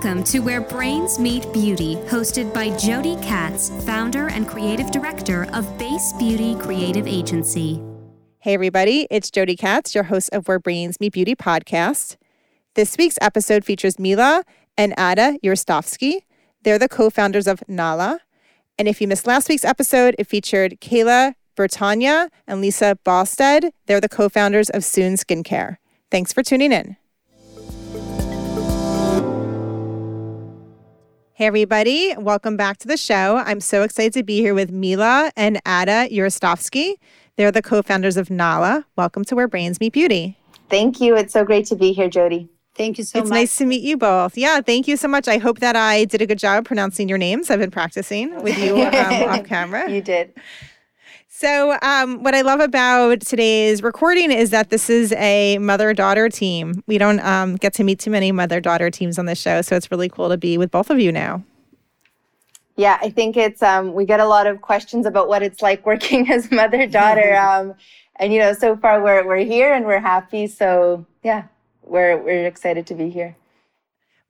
Welcome to Where Brains Meet Beauty, hosted by Jodi Katz, founder and creative director of Base Beauty Creative Agency. Hey, everybody, it's Jodi Katz, your host of Where Brains Meet Beauty podcast. This week's episode features Mila and Ada Yurostovsky. They're the co founders of Nala. And if you missed last week's episode, it featured Kayla Bertanya and Lisa Bosted. They're the co founders of Soon Skincare. Thanks for tuning in. Hey, everybody. Welcome back to the show. I'm so excited to be here with Mila and Ada Yurostovsky. They're the co founders of Nala. Welcome to Where Brains Meet Beauty. Thank you. It's so great to be here, Jodi. Thank you so it's much. It's nice to meet you both. Yeah, thank you so much. I hope that I did a good job pronouncing your names. I've been practicing with you um, off camera. You did. So, um, what I love about today's recording is that this is a mother daughter team. We don't um, get to meet too many mother daughter teams on the show, so it's really cool to be with both of you now. Yeah, I think it's um, we get a lot of questions about what it's like working as mother daughter, um, and you know, so far we're we're here and we're happy. So yeah, we're we're excited to be here.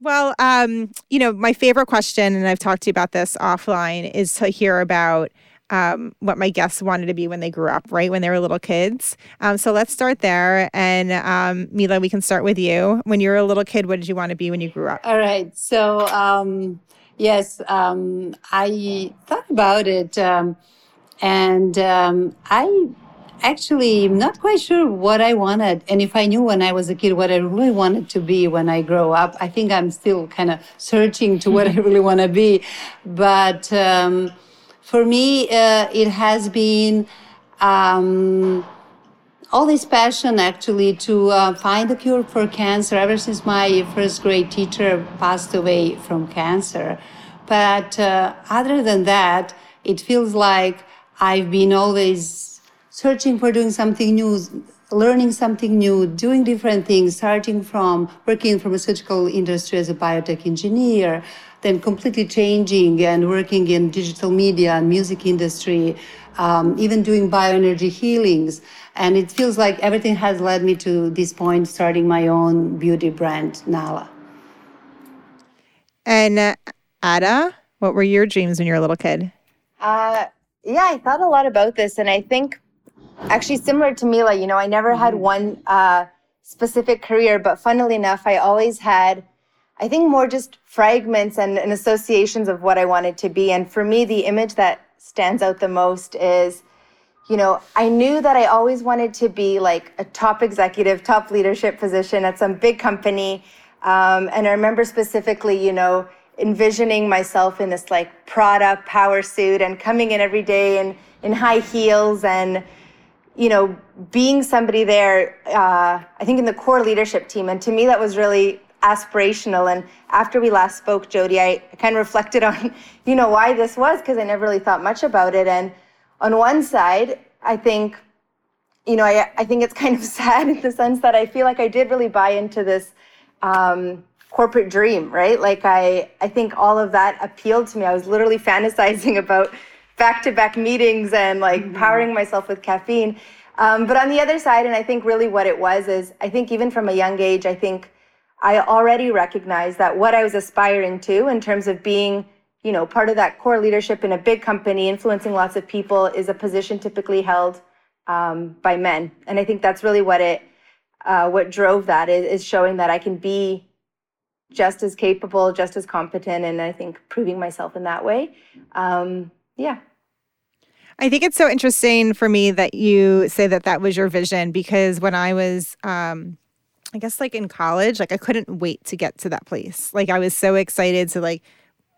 Well, um, you know, my favorite question, and I've talked to you about this offline, is to hear about um, what my guests wanted to be when they grew up, right? When they were little kids. Um, so let's start there. And um, Mila, we can start with you. When you were a little kid, what did you want to be when you grew up? All right. So, um, yes, um, I thought about it. Um, and um, I actually am not quite sure what I wanted. And if I knew when I was a kid what I really wanted to be when I grow up, I think I'm still kind of searching to what I really want to be. But, for me, uh, it has been um, all this passion actually to uh, find a cure for cancer ever since my first grade teacher passed away from cancer. But uh, other than that, it feels like I've been always searching for doing something new, learning something new, doing different things, starting from working in the pharmaceutical industry as a biotech engineer, then completely changing and working in digital media and music industry, um, even doing bioenergy healings. And it feels like everything has led me to this point, starting my own beauty brand, Nala. And uh, Ada, what were your dreams when you were a little kid? Uh, yeah, I thought a lot about this, and I think actually similar to Mila, you know, I never had mm-hmm. one uh, specific career, but funnily enough, I always had I think more just fragments and, and associations of what I wanted to be. And for me, the image that stands out the most is, you know, I knew that I always wanted to be like a top executive, top leadership position at some big company. Um, and I remember specifically, you know, envisioning myself in this like Prada power suit and coming in every day in, in high heels and, you know, being somebody there, uh, I think in the core leadership team. And to me, that was really aspirational. And after we last spoke, Jodi, I kind of reflected on, you know, why this was because I never really thought much about it. And on one side, I think, you know, I, I think it's kind of sad in the sense that I feel like I did really buy into this um, corporate dream, right? Like I, I think all of that appealed to me. I was literally fantasizing about back-to-back meetings and like mm-hmm. powering myself with caffeine. Um, but on the other side, and I think really what it was is, I think even from a young age, I think I already recognized that what I was aspiring to in terms of being, you know, part of that core leadership in a big company, influencing lots of people, is a position typically held um, by men. And I think that's really what it, uh, what drove that is, is showing that I can be just as capable, just as competent, and I think proving myself in that way. Um, yeah. I think it's so interesting for me that you say that that was your vision because when I was um, I guess like in college, like I couldn't wait to get to that place. Like I was so excited to like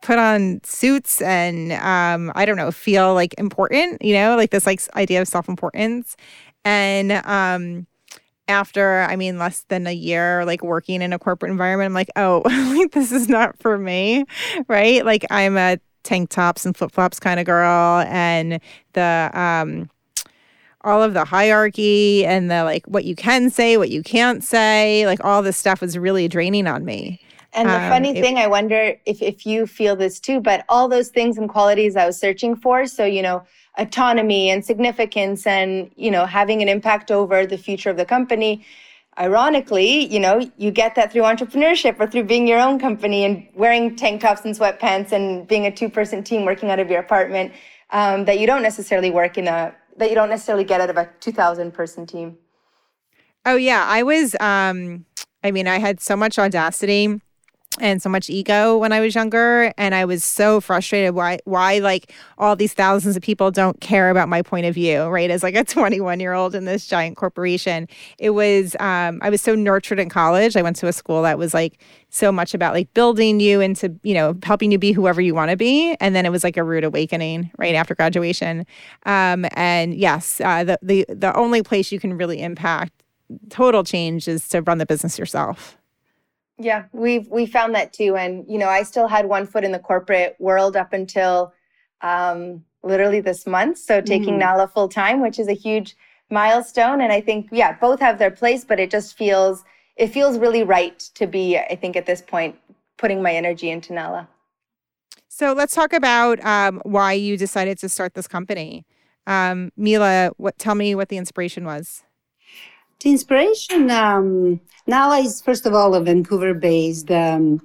put on suits and um I don't know, feel like important, you know, like this like idea of self-importance. And um after I mean less than a year like working in a corporate environment, I'm like, oh, like this is not for me, right? Like I'm a tank tops and flip-flops kind of girl and the um all of the hierarchy and the like what you can say, what you can't say, like all this stuff was really draining on me. And the um, funny it, thing, I wonder if, if you feel this too, but all those things and qualities I was searching for. So, you know, autonomy and significance and, you know, having an impact over the future of the company. ironically, you know, you get that through entrepreneurship or through being your own company and wearing tank tops and sweatpants and being a two-person team working out of your apartment um, that you don't necessarily work in a that you don't necessarily get out of a 2,000 person team. Oh yeah, I was. Um, I mean, I had so much audacity and so much ego when I was younger and I was so frustrated why why like all these thousands of people don't care about my point of view right as like a 21 year old in this giant corporation. It was um, I was so nurtured in college. I went to a school that was like so much about like building you into you know helping you be whoever you want to be and then it was like a rude awakening right after graduation. Um, and yes uh, the, the the only place you can really impact total change is to run the business yourself yeah, we've we found that too, and you know, I still had one foot in the corporate world up until um, literally this month. So taking mm. Nala full time, which is a huge milestone, and I think yeah, both have their place, but it just feels it feels really right to be. I think at this point, putting my energy into Nala. So let's talk about um, why you decided to start this company. Um, Mila, what? Tell me what the inspiration was. The inspiration um, Nala is first of all a Vancouver-based um,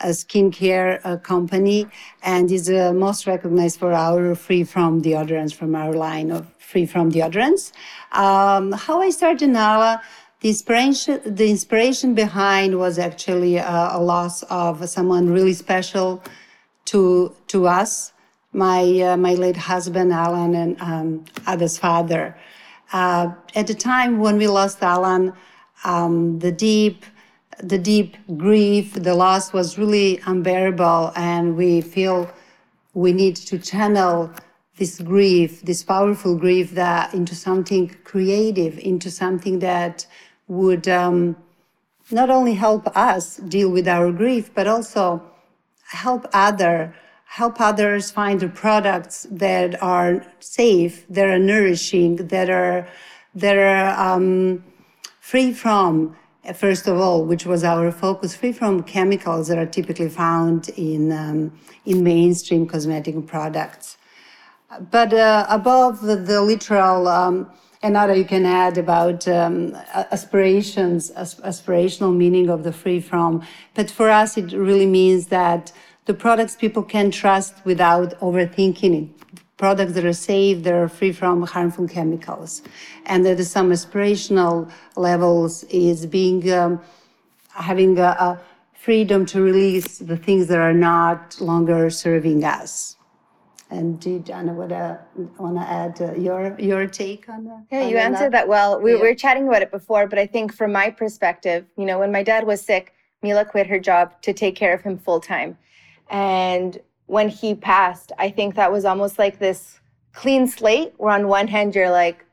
a skincare uh, company and is uh, most recognized for our free from deodorants from our line of free from deodorants. Um, how I started Nala, the inspiration, the inspiration behind was actually uh, a loss of someone really special to to us, my uh, my late husband Alan and um, Ada's father. Uh, at the time when we lost Alan, um, the deep, the deep grief, the loss was really unbearable, and we feel we need to channel this grief, this powerful grief, that into something creative, into something that would um, not only help us deal with our grief, but also help other help others find the products that are safe, that are nourishing, that are that are um, free from first of all, which was our focus, free from chemicals that are typically found in um, in mainstream cosmetic products. But uh, above the, the literal. Um, another you can add about um, aspirations, aspirational meaning of the free from. But for us, it really means that the products people can trust without overthinking it. Products that are safe, that are free from harmful chemicals. And at some aspirational levels is being, um, having a, a freedom to release the things that are not longer serving us. And Anna want to want to add uh, your your take on that? Yeah, you answered that, that well. We, yeah. we were chatting about it before, but I think from my perspective, you know, when my dad was sick, Mila quit her job to take care of him full time. And when he passed, I think that was almost like this clean slate where on one hand you're like,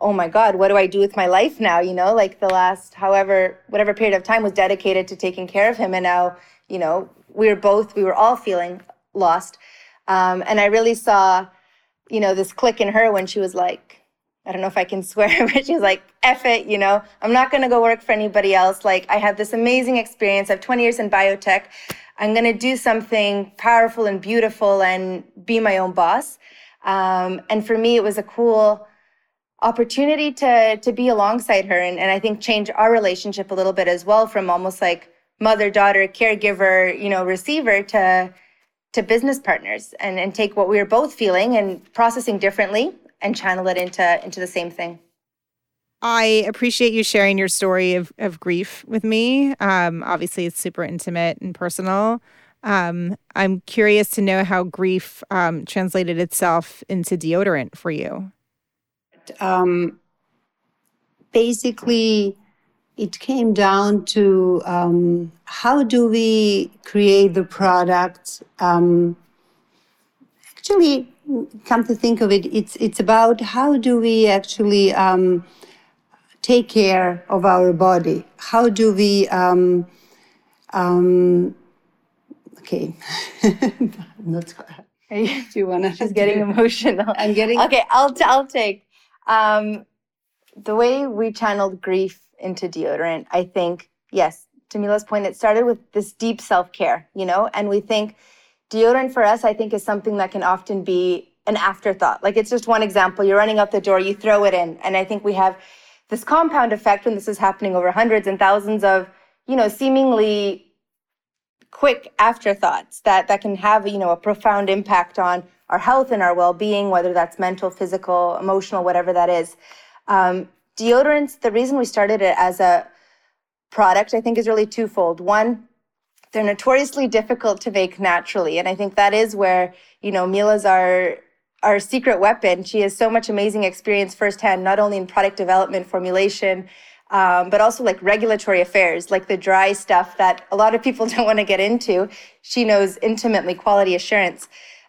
oh my God, what do I do with my life now? You know, like the last however, whatever period of time was dedicated to taking care of him. And now, you know, we were both, we were all feeling lost. Um, and I really saw, you know, this click in her when she was like, I don't know if I can swear, but she's like, F it, you know, I'm not going to go work for anybody else. Like, I had this amazing experience. I have 20 years in biotech. I'm going to do something powerful and beautiful and be my own boss. Um, and for me, it was a cool opportunity to to be alongside her and, and I think change our relationship a little bit as well from almost like mother daughter caregiver you know receiver to to business partners and and take what we were both feeling and processing differently and channel it into into the same thing. I appreciate you sharing your story of, of grief with me. Um, obviously, it's super intimate and personal. Um, I'm curious to know how grief um, translated itself into deodorant for you. Um, basically, it came down to um, how do we create the product. Actually, come to think of it, it's it's about how do we actually um, take care of our body? How do we, um, um, okay, not. Do you want to? She's getting emotional. I'm getting. Okay, I'll t- I'll take. Um, the way we channeled grief into deodorant, I think, yes, to Mila's point, it started with this deep self care, you know, and we think deodorant for us, I think, is something that can often be an afterthought. Like it's just one example. You're running out the door, you throw it in, and I think we have this compound effect when this is happening over hundreds and thousands of, you know, seemingly quick afterthoughts that that can have, you know, a profound impact on our health and our well-being, whether that's mental, physical, emotional, whatever that is. Um, deodorants, the reason we started it as a product, I think, is really twofold. One, they're notoriously difficult to make naturally, and I think that is where you know Mila's our our secret weapon. She has so much amazing experience firsthand, not only in product development, formulation, um, but also like regulatory affairs, like the dry stuff that a lot of people don't want to get into. She knows intimately quality assurance.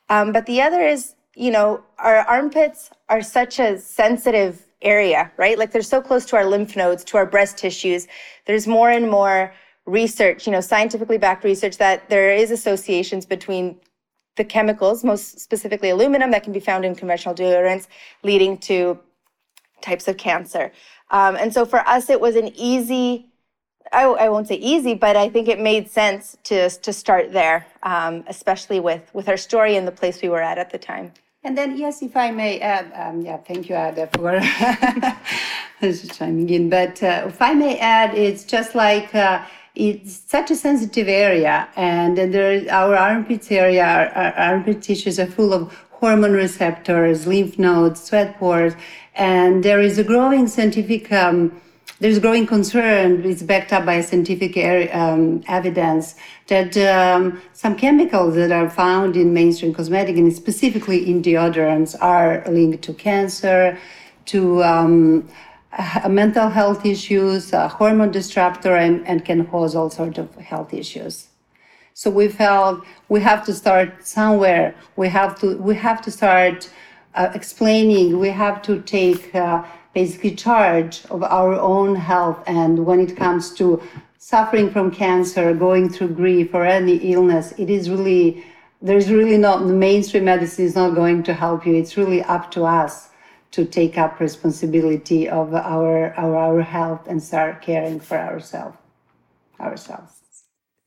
Um, but the other is, you know, our armpits are such a sensitive area, right? Like they're so close to our lymph nodes, to our breast tissues. There's more and more research, you know, scientifically backed research that there is associations between the chemicals, most specifically aluminum, that can be found in conventional deodorants, leading to types of cancer. Um, and so for us, it was an easy, I, I, won't say easy, but I think it made sense to, to start there, um, especially with, with our story and the place we were at at the time. And then, yes, if I may add, um, yeah, thank you, Ada, for chiming in. But uh, if I may add, it's just like uh, it's such a sensitive area, and there, our armpits area, our, our armpit tissues are full of hormone receptors, lymph nodes, sweat pores, and there is a growing scientific. Um, there's growing concern, it's backed up by scientific um, evidence, that um, some chemicals that are found in mainstream cosmetic and specifically in deodorants are linked to cancer, to um, uh, mental health issues, uh, hormone disruptor, and, and can cause all sorts of health issues. So we felt we have to start somewhere. We have to we have to start uh, explaining. We have to take uh, basically charge of our own health. And when it comes to suffering from cancer, going through grief or any illness, it is really there's really not the mainstream medicine is not going to help you. It's really up to us to take up responsibility of our, our, our health and start caring for ourselves ourselves.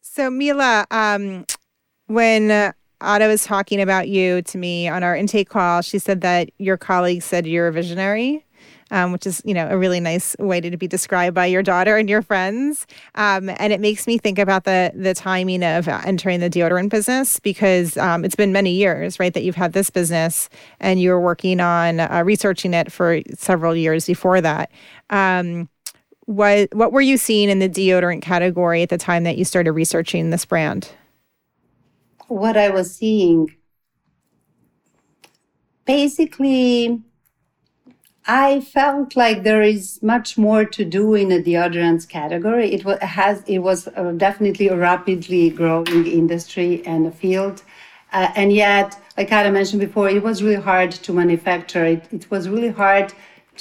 So Mila, um, when uh, Ada was talking about you to me on our intake call, she said that your colleagues said you're a visionary um, which is you know a really nice way to, to be described by your daughter and your friends. Um, and it makes me think about the the timing of entering the deodorant business because um, it's been many years, right, that you've had this business and you were working on uh, researching it for several years before that. Um, what what were you seeing in the deodorant category at the time that you started researching this brand? What I was seeing basically I felt like there is much more to do in the deodorants category. It was has it was uh, definitely a rapidly growing industry and a field, uh, and yet, like I mentioned before, it was really hard to manufacture. It, it was really hard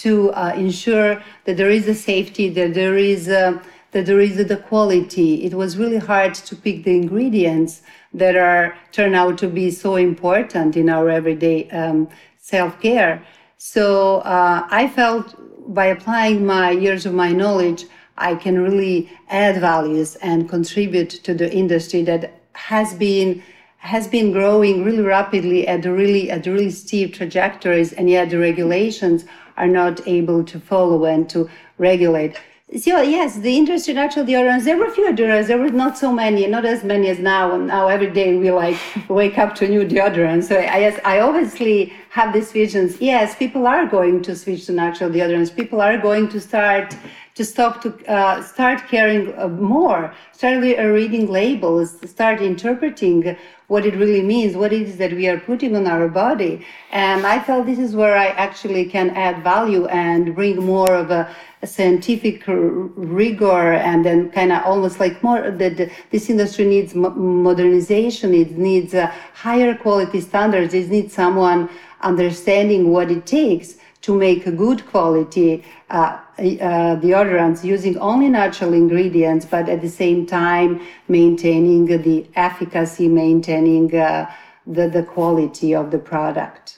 to uh, ensure that there is a safety, that there is a, that there is the quality. It was really hard to pick the ingredients that are turn out to be so important in our everyday um, self care. So uh, I felt by applying my years of my knowledge, I can really add values and contribute to the industry that has been has been growing really rapidly at really at really steep trajectories, and yet the regulations are not able to follow and to regulate. So yes, the industry natural deodorants, there were few deodorants, there were not so many, not as many as now. And now every day we like wake up to new deodorants. So I yes, I obviously have these visions. Yes, people are going to switch to natural deodorants. People are going to start to stop to uh, start caring uh, more, start reading labels, start interpreting what it really means, what it is that we are putting on our body. And I felt this is where I actually can add value and bring more of a scientific rigor and then kind of almost like more that this industry needs modernization. It needs uh, higher quality standards. It needs someone understanding what it takes to make a good quality uh, uh, deodorants using only natural ingredients but at the same time maintaining the efficacy maintaining uh, the, the quality of the product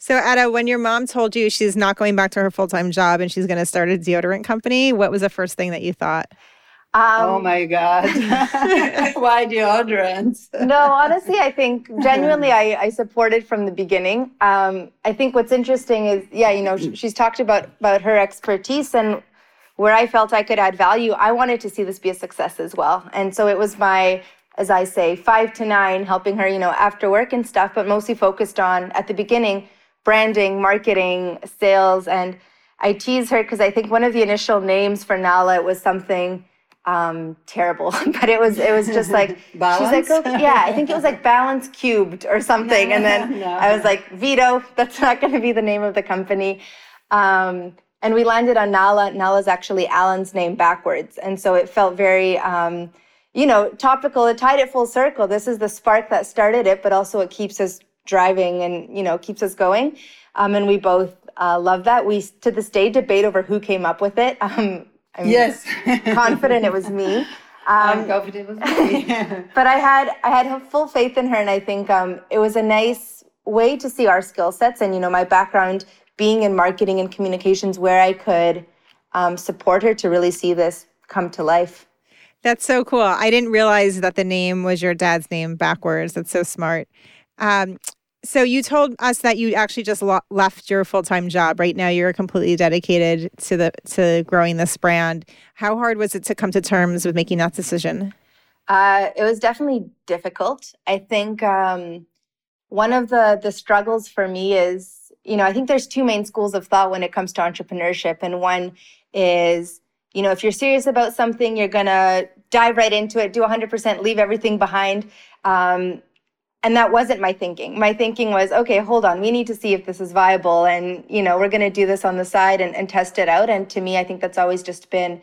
so, Ada, when your mom told you she's not going back to her full time job and she's going to start a deodorant company, what was the first thing that you thought? Um, oh my God. Why deodorant? no, honestly, I think genuinely I, I support it from the beginning. Um, I think what's interesting is, yeah, you know, she's talked about, about her expertise and where I felt I could add value. I wanted to see this be a success as well. And so it was my, as I say, five to nine, helping her, you know, after work and stuff, but mostly focused on at the beginning, branding, marketing, sales. And I tease her because I think one of the initial names for Nala was something um, terrible, but it was it was just like she's like, okay, yeah, I think it was like balance cubed or something, and then no. I was like, veto, that's not going to be the name of the company. Um, and we landed on Nala. Nala's actually Alan's name backwards, and so it felt very, um, you know, topical. It tied it full circle. This is the spark that started it, but also it keeps us driving and you know keeps us going. Um, and we both uh, love that. We to this day debate over who came up with it. Um, I'm yes. confident it was me. Um, I'm confident it was me. but I had I had full faith in her, and I think um, it was a nice way to see our skill sets and you know my background being in marketing and communications, where I could um, support her to really see this come to life. That's so cool. I didn't realize that the name was your dad's name backwards. That's so smart. Um, so you told us that you actually just lo- left your full-time job. Right now you're completely dedicated to the to growing this brand. How hard was it to come to terms with making that decision? Uh, it was definitely difficult. I think um, one of the the struggles for me is, you know, I think there's two main schools of thought when it comes to entrepreneurship, and one is, you know, if you're serious about something, you're gonna dive right into it, do 100%, leave everything behind. Um, and that wasn't my thinking. My thinking was okay hold on we need to see if this is viable and you know we're going to do this on the side and, and, test it out. And to me i think that's always just been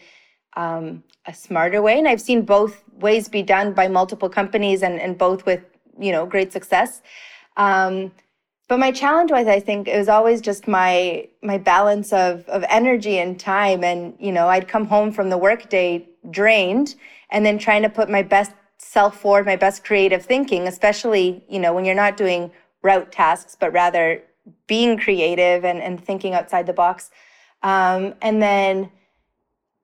um, a smarter way. And i've seen both ways be done by multiple companies and, and both with you know great success. Um, but my challenge was i think it was always just my my balance of of energy and time. And you know i'd come home from the workday drained and then trying to put my best self forward, my best creative thinking, especially, you know, when you're not doing route tasks, but rather being creative and, and thinking outside the box. Um, and then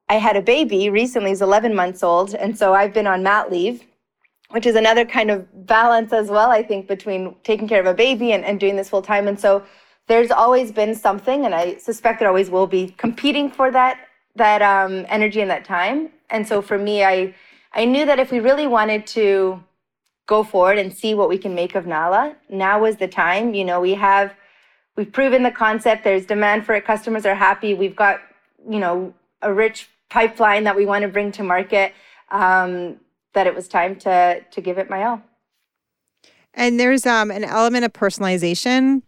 I had a baby recently, he's 11 months old. And so I've been on mat leave, which is another kind of balance as well, I think, between taking care of a baby and, and doing this full time. And so there's always been something, and I suspect there always will be, competing for that that um, energy and that time. And so for me, I I knew that if we really wanted to go forward and see what we can make of Nala, now was the time. You know, we have we've proven the concept. There's demand for it. Customers are happy. We've got you know a rich pipeline that we want to bring to market. Um, that it was time to to give it my all. And there's um, an element of personalization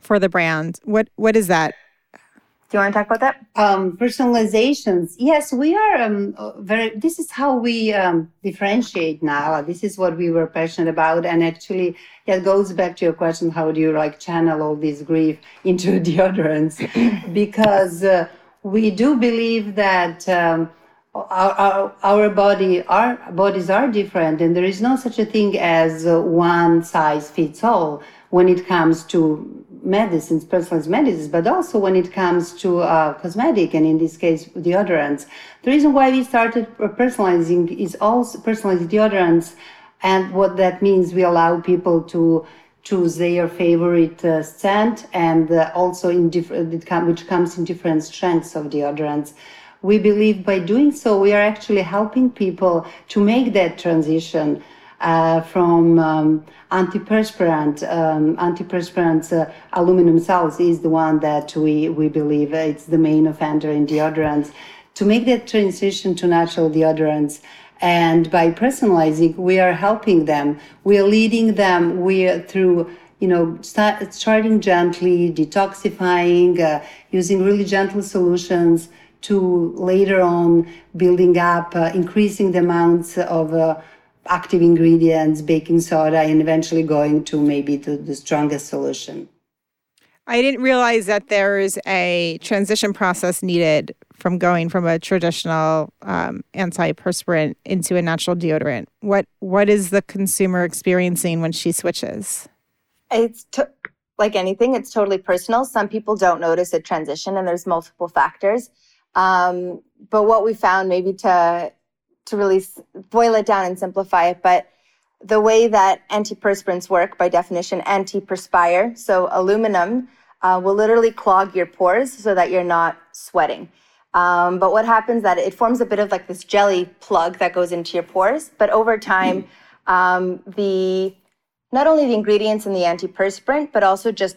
for the brand. What what is that? Do you want to talk about that? Um, personalizations. Yes, we are um, very. This is how we um, differentiate now. This is what we were passionate about, and actually, it goes back to your question: How do you like channel all this grief into deodorants? because uh, we do believe that. Um, our, our, our body our bodies are different and there is no such a thing as uh, one size fits all when it comes to medicines, personalized medicines, but also when it comes to uh, cosmetic and in this case deodorants. The reason why we started personalizing is also personalized deodorants, and what that means we allow people to choose their favorite uh, scent and uh, also in different which comes in different strengths of deodorants we believe by doing so we are actually helping people to make that transition uh, from um, antiperspirant. Um, antiperspirant uh, aluminum cells is the one that we, we believe it's the main offender in deodorants. To make that transition to natural deodorants, and by personalizing, we are helping them. We are leading them. We are through you know, start, starting gently, detoxifying, uh, using really gentle solutions to later on building up, uh, increasing the amounts of uh, active ingredients, baking soda, and eventually going to maybe to the strongest solution. I didn't realize that there is a transition process needed from going from a traditional um, antiperspirant into a natural deodorant. What what is the consumer experiencing when she switches? It's to- like anything; it's totally personal. Some people don't notice a transition, and there's multiple factors. Um, but what we found, maybe to to really boil it down and simplify it, but the way that antiperspirants work by definition, anti-perspire. So aluminum uh, will literally clog your pores so that you're not sweating. Um, but what happens that it forms a bit of like this jelly plug that goes into your pores. But over time, um, the not only the ingredients in the antiperspirant, but also just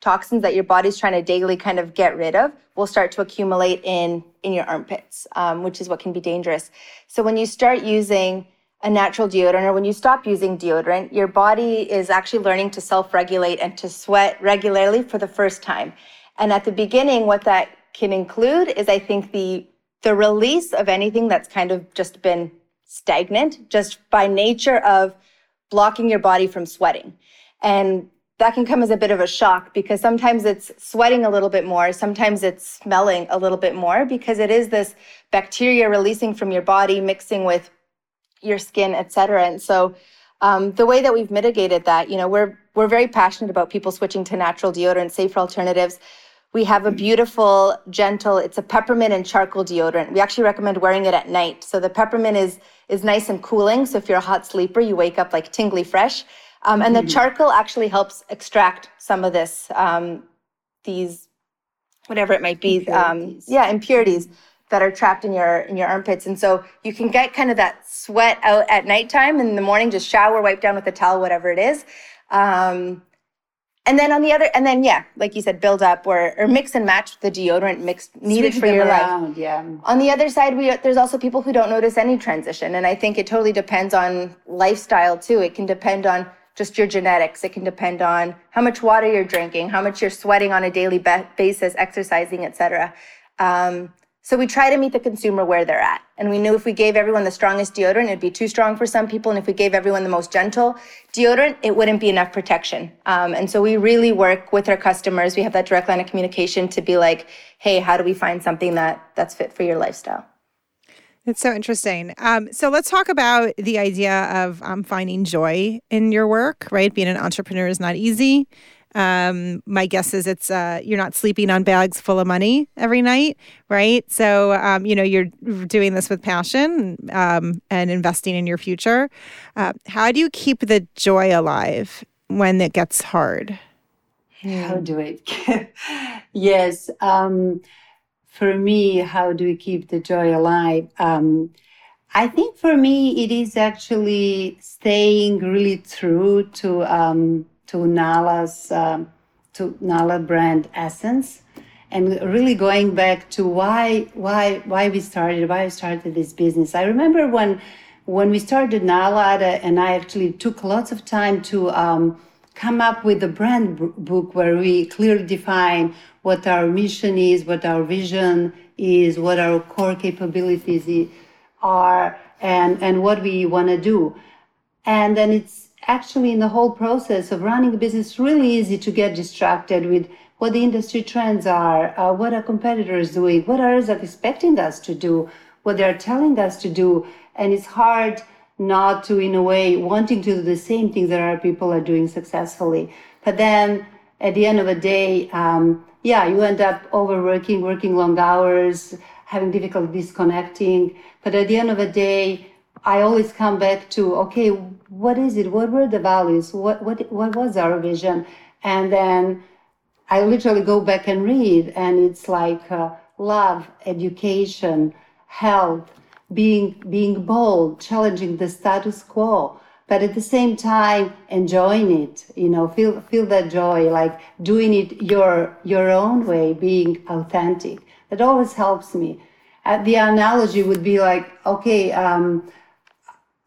toxins that your body's trying to daily kind of get rid of will start to accumulate in in your armpits, um, which is what can be dangerous. So when you start using a natural deodorant or when you stop using deodorant, your body is actually learning to self-regulate and to sweat regularly for the first time. And at the beginning, what that can include is I think the the release of anything that's kind of just been stagnant just by nature of blocking your body from sweating. And that can come as a bit of a shock because sometimes it's sweating a little bit more, sometimes it's smelling a little bit more because it is this bacteria releasing from your body mixing with your skin, et cetera. And so um, the way that we've mitigated that, you know, we're we're very passionate about people switching to natural deodorant, safer alternatives. We have a beautiful, gentle, it's a peppermint and charcoal deodorant. We actually recommend wearing it at night. So the peppermint is is nice and cooling. So if you're a hot sleeper, you wake up like tingly fresh. Um, and the mm-hmm. charcoal actually helps extract some of this, um, these, whatever it might be, um, impurities. Yeah, impurities that are trapped in your in your armpits. And so you can get kind of that sweat out at nighttime. And in the morning, just shower, wipe down with a towel, whatever it is. Um, and then on the other, and then yeah, like you said, build up or or mix and match the deodorant mix needed Switch for your around, life. Yeah. On the other side, we there's also people who don't notice any transition, and I think it totally depends on lifestyle too. It can depend on just your genetics. It can depend on how much water you're drinking, how much you're sweating on a daily basis, exercising, etc. Um, so we try to meet the consumer where they're at. And we knew if we gave everyone the strongest deodorant, it'd be too strong for some people. And if we gave everyone the most gentle deodorant, it wouldn't be enough protection. Um, and so we really work with our customers. We have that direct line of communication to be like, hey, how do we find something that that's fit for your lifestyle? It's so interesting. Um, so let's talk about the idea of um, finding joy in your work, right? Being an entrepreneur is not easy. Um, my guess is it's uh, you're not sleeping on bags full of money every night, right? So um, you know you're doing this with passion um, and investing in your future. Uh, how do you keep the joy alive when it gets hard? How do I? yes, um, for me, how do we keep the joy alive? Um, I think for me, it is actually staying really true to um, to Nala's um, to Nala brand essence, and really going back to why why why we started why I started this business. I remember when when we started Nala, and I actually took lots of time to um, come up with a brand book where we clearly define what our mission is, what our vision is, what our core capabilities are, and and what we want to do. And then it's actually in the whole process of running a business really easy to get distracted with what the industry trends are, uh, what our competitors doing, what others are expecting us to do, what they're telling us to do, and it's hard not to, in a way, wanting to do the same things that our people are doing successfully. But then, at the end of the day, um, yeah, you end up overworking, working long hours, having difficulty disconnecting. But at the end of the day, I always come back to okay, what is it? What were the values? What what what was our vision? And then I literally go back and read, and it's like uh, love, education, health, being being bold, challenging the status quo, but at the same time enjoying it. You know, feel feel that joy, like doing it your your own way, being authentic. That always helps me. Uh, the analogy would be like, okay. Um,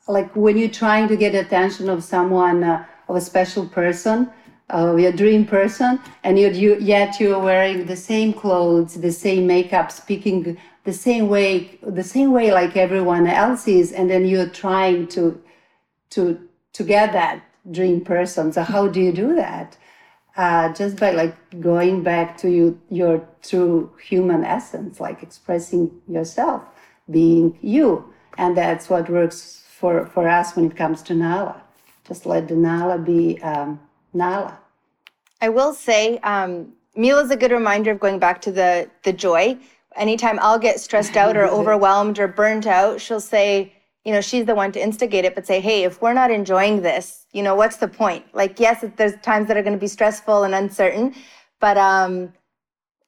like when you're trying to get attention of someone uh, of a special person uh, your dream person and you, you yet you're wearing the same clothes the same makeup speaking the same way the same way like everyone else is and then you're trying to to to get that dream person so how do you do that uh, just by like going back to you your true human essence like expressing yourself being you and that's what works for, for us when it comes to Nala. Just let the Nala be um, Nala. I will say, um, Mila is a good reminder of going back to the the joy. Anytime I'll get stressed out or overwhelmed or burnt out, she'll say, you know, she's the one to instigate it, but say, hey, if we're not enjoying this, you know, what's the point? Like, yes, there's times that are going to be stressful and uncertain, but um,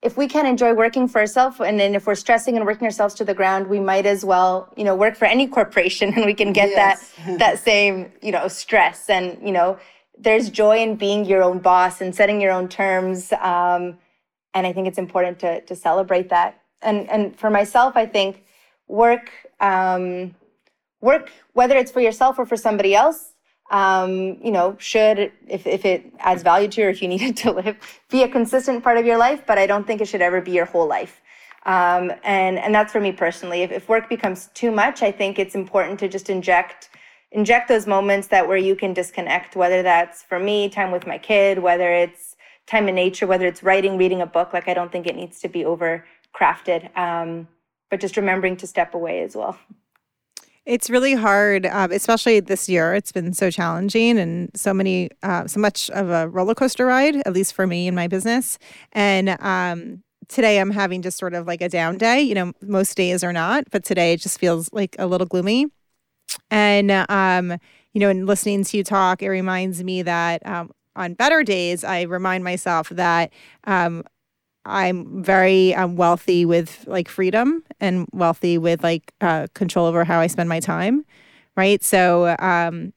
if we can't enjoy working for ourselves and then if we're stressing and working ourselves to the ground we might as well you know work for any corporation and we can get yes. that that same you know stress and you know there's joy in being your own boss and setting your own terms um, and i think it's important to to celebrate that and and for myself i think work um, work whether it's for yourself or for somebody else um, you know, should, if, if it adds value to you or if you need it to live, be a consistent part of your life, but I don't think it should ever be your whole life. Um, and, and that's for me personally. If, if work becomes too much, I think it's important to just inject, inject those moments that where you can disconnect, whether that's for me, time with my kid, whether it's time in nature, whether it's writing, reading a book, like I don't think it needs to be over crafted. Um, but just remembering to step away as well. It's really hard, um, especially this year. It's been so challenging and so many, uh, so much of a roller coaster ride, at least for me in my business. And um, today I'm having just sort of like a down day. You know, most days are not, but today it just feels like a little gloomy. And, um, you know, in listening to you talk, it reminds me that um, on better days, I remind myself that um, I'm very um, wealthy with like freedom and wealthy with like uh, control over how I spend my time, right? So um,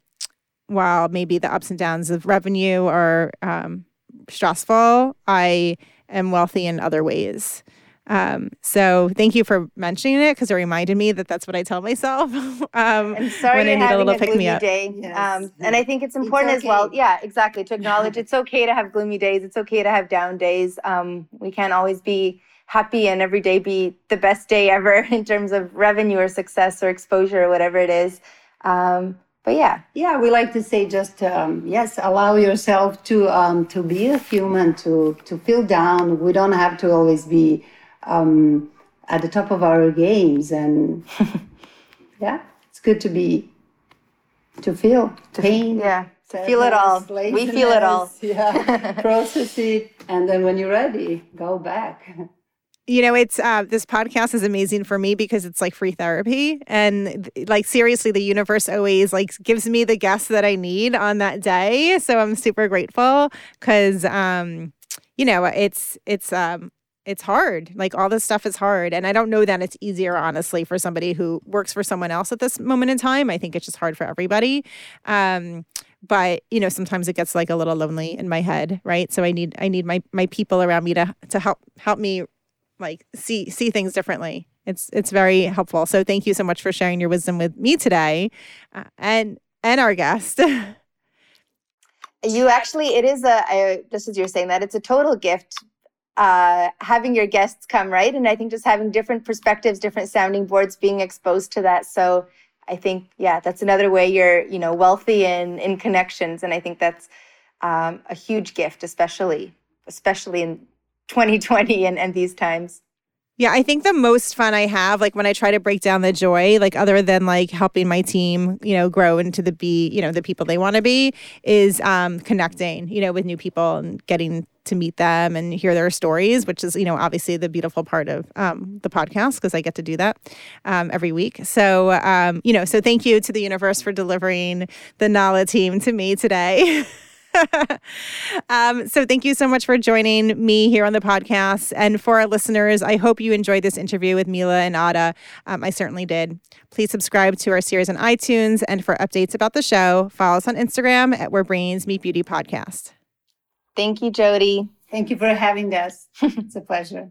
while maybe the ups and downs of revenue are um, stressful, I am wealthy in other ways. Um, so thank you for mentioning it because it reminded me that that's what I tell myself um, I'm sorry when I need a little pick me up. Day. Yes. Um, and I think it's important it's okay. as well. Yeah, exactly. To acknowledge it's okay to have gloomy days. It's okay to have down days. Um, we can't always be happy and every day be the best day ever in terms of revenue or success or exposure or whatever it is. Um, but yeah, yeah, we like to say just um, yes, allow yourself to um, to be a human, to to feel down. We don't have to always be um, at the top of our games and yeah it's good to be to feel to pain yeah to feel it all. we feel it all. yeah process it and then when you're ready go back. You know it's uh, this podcast is amazing for me because it's like free therapy and like seriously the universe always like gives me the guests that i need on that day so i'm super grateful because um you know it's it's um it's hard. Like all this stuff is hard. And I don't know that it's easier, honestly, for somebody who works for someone else at this moment in time. I think it's just hard for everybody. Um, but you know, sometimes it gets like a little lonely in my head, right? So I need I need my my people around me to to help help me like see see things differently. It's it's very helpful. So thank you so much for sharing your wisdom with me today, uh, and and our guest. you actually, it is a I, just as you're saying that it's a total gift uh, having your guests come, right? And I think just having different perspectives, different sounding boards, being exposed to that. So I think, yeah, that's another way you're, you know, wealthy in in connections, and I think that's um, a huge gift, especially especially in 2020 and, and these times. Yeah, I think the most fun I have, like when I try to break down the joy, like other than like helping my team, you know, grow into the be, you know, the people they want to be, is um, connecting, you know, with new people and getting to meet them and hear their stories, which is, you know, obviously the beautiful part of um, the podcast because I get to do that um, every week. So, um, you know, so thank you to the universe for delivering the Nala team to me today. um, so thank you so much for joining me here on the podcast. And for our listeners, I hope you enjoyed this interview with Mila and Ada. Um, I certainly did. Please subscribe to our series on iTunes. And for updates about the show, follow us on Instagram at Where Brains Meet Beauty Podcast. Thank you, Jodi. Thank you for having us. it's a pleasure.